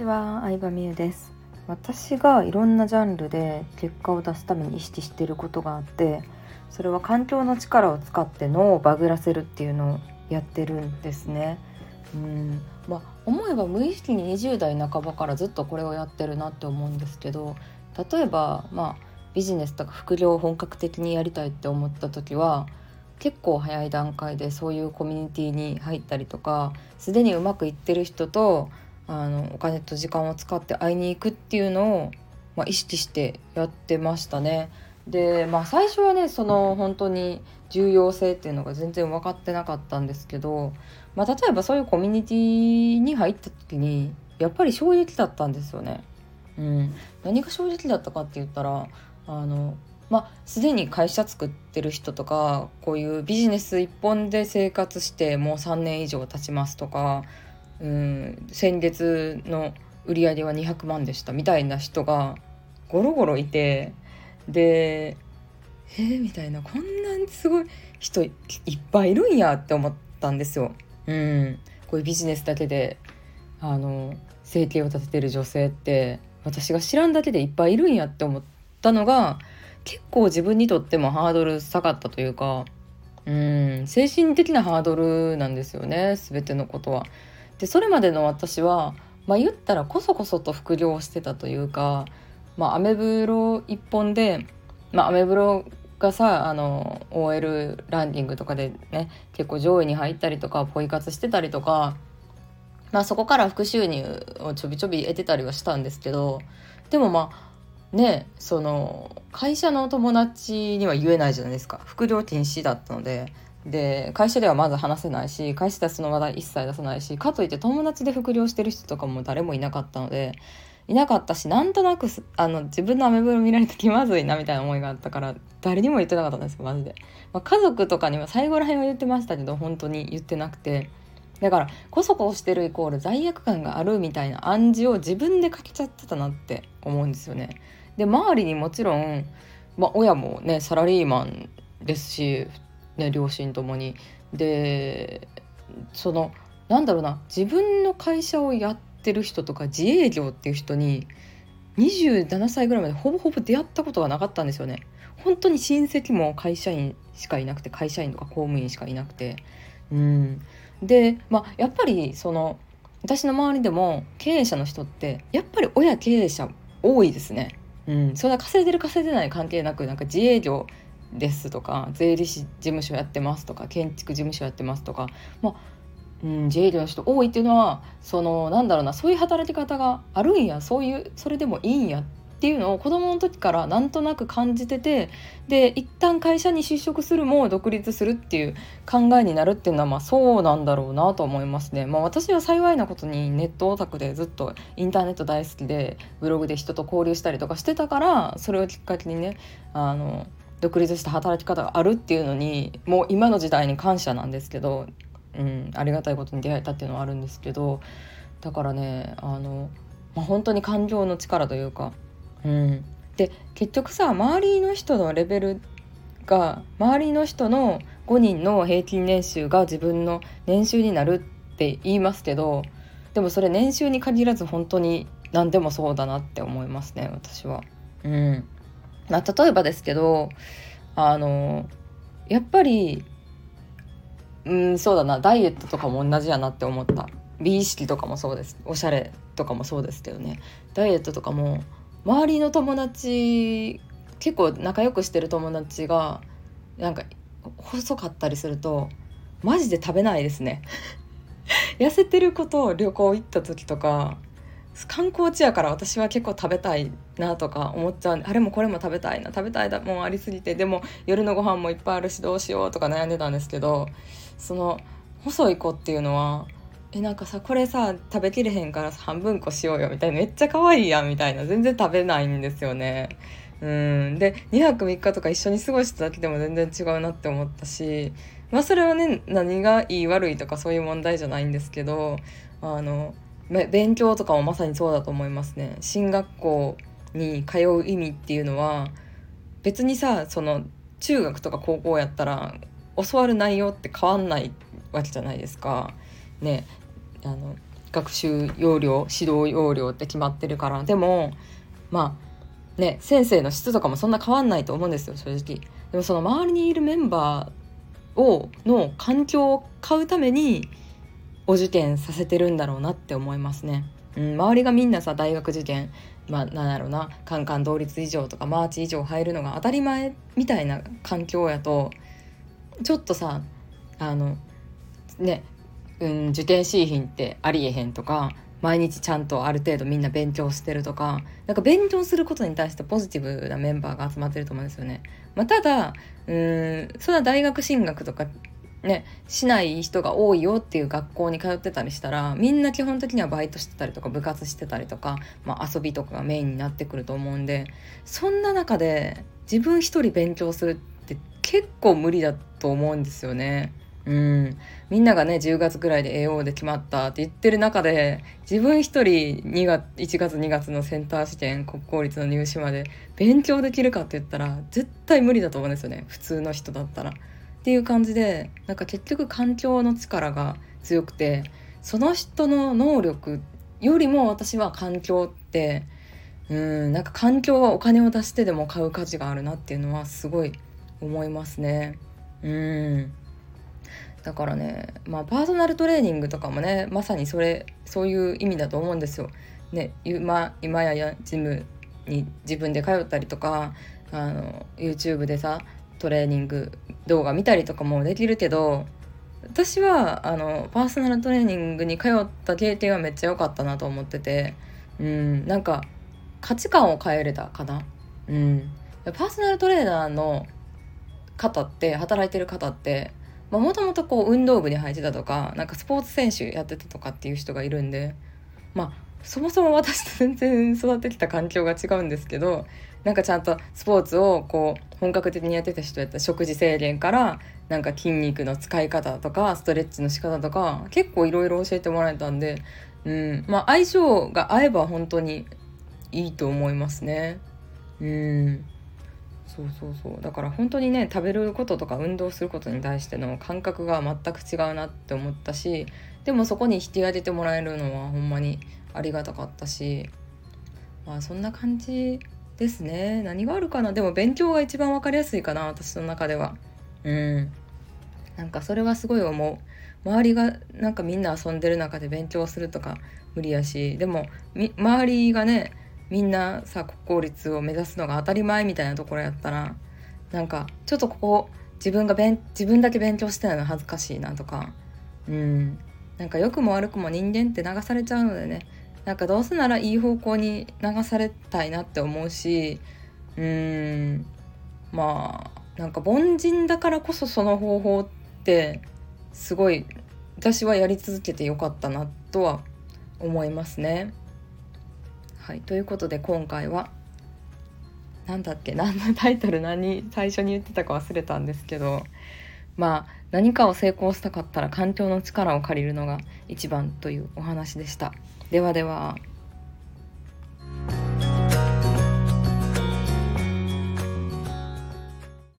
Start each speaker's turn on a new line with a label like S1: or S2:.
S1: ちは、相葉美優です。私がいろんなジャンルで結果を出すために意識していることがあってそれは環境の力を使って脳をバグらせるっていうのをやってるんですね。うんまあ、思えば無意識に20代半ばからずっとこれをやってるなって思うんですけど例えばまあビジネスとか副業を本格的にやりたいって思った時は結構早い段階でそういうコミュニティに入ったりとかすでにうまくいってる人とあのお金と時間を使って会いに行くっていうのを、まあ、意識してやってましたね。でまあ最初はねその本当に重要性っていうのが全然分かってなかったんですけど、まあ、例えばそういうコミュニティに入った時にやっぱり衝撃だったんですよね。うん、何が衝撃だったかって言ったらあのまあ、すでに会社作ってる人とかこういうビジネス一本で生活してもう3年以上経ちますとかうん先月の売り上げは200万でしたみたいな人がゴロゴロいてでえー、みたいなこんなにすごい人いっぱいいるんやって思ったんですよ。うん、こういうビジネスだけであの生計を立ててる女性って私が知らんだけでいっぱいいるんやって思ったのが結構自分にとってもハードル下がったというかうん精神的なハードルなんですよね全てのことは。でそれまでの私は、まあ、言ったらこそこそと副業をしてたというか、まあ、アメブロ一本で、まあ、アメブロがさあの OL ランキングとかでね結構上位に入ったりとかポイ活してたりとか、まあ、そこから副収入をちょびちょび得てたりはしたんですけどでもまあねその会社の友達には言えないじゃないですか。副業禁止だったのでで会社ではまず話せないし会社ではその話題一切出さないしかといって友達で副業してる人とかも誰もいなかったのでいなかったしなんとなくあの自分のアメブロ見られて気まずいなみたいな思いがあったから誰にも言ってなかったんですよマジで、まあ、家族とかには最後らへんは言ってましたけど本当に言ってなくて。だからこそこそしてるイコール罪悪感があるみたいな暗示を自分でかけちゃってたなって思うんですよね。で周りにもちろん、まあ、親もねサラリーマンですしね、両親ともに。でそのなんだろうな自分の会社をやってる人とか自営業っていう人に27歳ぐらいまでほぼほぼ出会ったことがなかったんですよね。本当に親戚も会社員しかいなくて会社員とか公務員しかいなくて。うん、で、まあ、やっぱりその私の周りでも経営者の人ってやっぱり親経営者多いですね。うん、そんな稼いでる稼いでない関係なくなんか自営業ですとか税理士事務所やってますとか建築事務所やってますとかまあうん、自営業の人多いっていうのはそのなんだろうなそういう働き方があるんやそういうそれでもいいんやっていうのを子供の時からなんとなく感じててで一旦会社に就職するも独立するっていう考えになるっていうのはまあそうなんだろうなと思いますね。まあ、私は幸いなことにネットオタクでずっとインターネット大好きでブログで人と交流したりとかしてたからそれをきっかけにねあの独立した働き方があるっていうのにもう今の時代に感謝なんですけど、うん、ありがたいことに出会えたっていうのはあるんですけどだからねあの、まあ、本当に感情の力というか、うん、で結局さ周りの人のレベルが周りの人の5人の平均年収が自分の年収になるって言いますけどでもそれ年収に限らず本当に何でもそうだなって思いますね私は。うんまあ、例えばですけどあのやっぱりうんそうだなダイエットとかも同じやなって思った。美意識とかもそうです。おしゃれとかもそうですけどね。ダイエットとかも周りの友達結構仲良くしてる友達がなんか細かったりするとマジで食べないですね。痩せてる子とを旅行行った時とか観光地やから私は結構食べたいなとか思っちゃうあれもこれも食べたいな食べたいだもんありすぎてでも夜のご飯もいっぱいあるしどうしようとか悩んでたんですけどその細い子っていうのはえなんかさこれさ食べきれへんから半分こしようよみたいなめっちゃ可愛いやんみたいな全然食べないんですよね。うんで2泊3日とか一緒に過ごしただけでも全然違うなって思ったしまあそれはね何がいい悪いとかそういう問題じゃないんですけどあの勉強とかもまさにそうだと思いますね進学校に通う意味っていうのは別にさその中学とか高校やったら教わる内容って変わんないわけじゃないですか。ねあの学習要領指導要領って決まってるからでもまあね先生の質とかもそんな変わんないと思うんですよ正直。でもその周りにいるメンバーをの環境を買うためにお受験させてるんだろうなって思いますね。うん、周りがみんなさ大学受験まあなんだろうなカンカン同率以上とかマーチ以上入るのが当たり前みたいな環境やとちょっとさあのね、うん、受験シーヒンってありえへんとか毎日ちゃんとある程度みんな勉強してるとかなんか勉強することに対してポジティブなメンバーが集まってると思うんですよね。まあ、ただうんそんな大学進学とかね、しない人が多いよっていう学校に通ってたりしたらみんな基本的にはバイトしてたりとか部活してたりとか、まあ、遊びとかがメインになってくると思うんでそんな中で自分一人勉強するって結構無理だと思うんですよね。うん、みんながね10月ぐらいで AO で決まったって言ってる中で自分一人2月1月2月のセンター試験国公立の入試まで勉強できるかって言ったら絶対無理だと思うんですよね普通の人だったら。っていう感じでなんか結局環境の力が強くてその人の能力よりも私は環境ってうんなんか環境はお金を出してでも買う価値があるなっていうのはすごい思いますね。うんだからねまあパーソナルトレーニングとかもねまさにそれそういう意味だと思うんですよ。ね今今ややジムに自分で通ったりとかあの YouTube でさトレーニング動画見たりとかもできるけど私はあのパーソナルトレーニングに通った経験はめっちゃ良かったなと思っててうんなんか価値観を変えれたかな。うん。パーソナルトレーナーの方って働いてる方ってもともと運動部に入ってたとかなんかスポーツ選手やってたとかっていう人がいるんでまあそもそも私と全然育ってきた環境が違うんですけどなんかちゃんとスポーツをこう本格的にやってた人やったら食事制限からなんか筋肉の使い方とかストレッチの仕方とか結構いろいろ教えてもらえたんで、うん。まあ、相性が合えば本当にいいと思いますね。うん。そうそうそう。だから本当にね食べることとか運動することに対しての感覚が全く違うなって思ったしでもそこに引き当ててもらえるのはほんまにありがたかったしまあそんな感じですね。何があるかな。でも勉強が一番分かりやすいかな私の中では。うん。なんかそれはすごい思う。周りがなんかみんな遊んでる中で勉強するとか無理やし。でも周りがねみんなさ国公立を目指すのが当たり前みたいなところやったらなんかちょっとここ自分が自分だけ勉強してないの恥ずかしいなとか。うん。なんか良くも悪くも人間って流されちゃうのでね。なんかどうせならいい方向に流されたいなって思うしうーんまあなんか凡人だからこそその方法ってすごい私はやり続けてよかったなとは思いますね。はいということで今回は何だっけ何のタイトル何最初に言ってたか忘れたんですけどまあ何かを成功したかったら環境の力を借りるのが一番というお話でした。ではでは。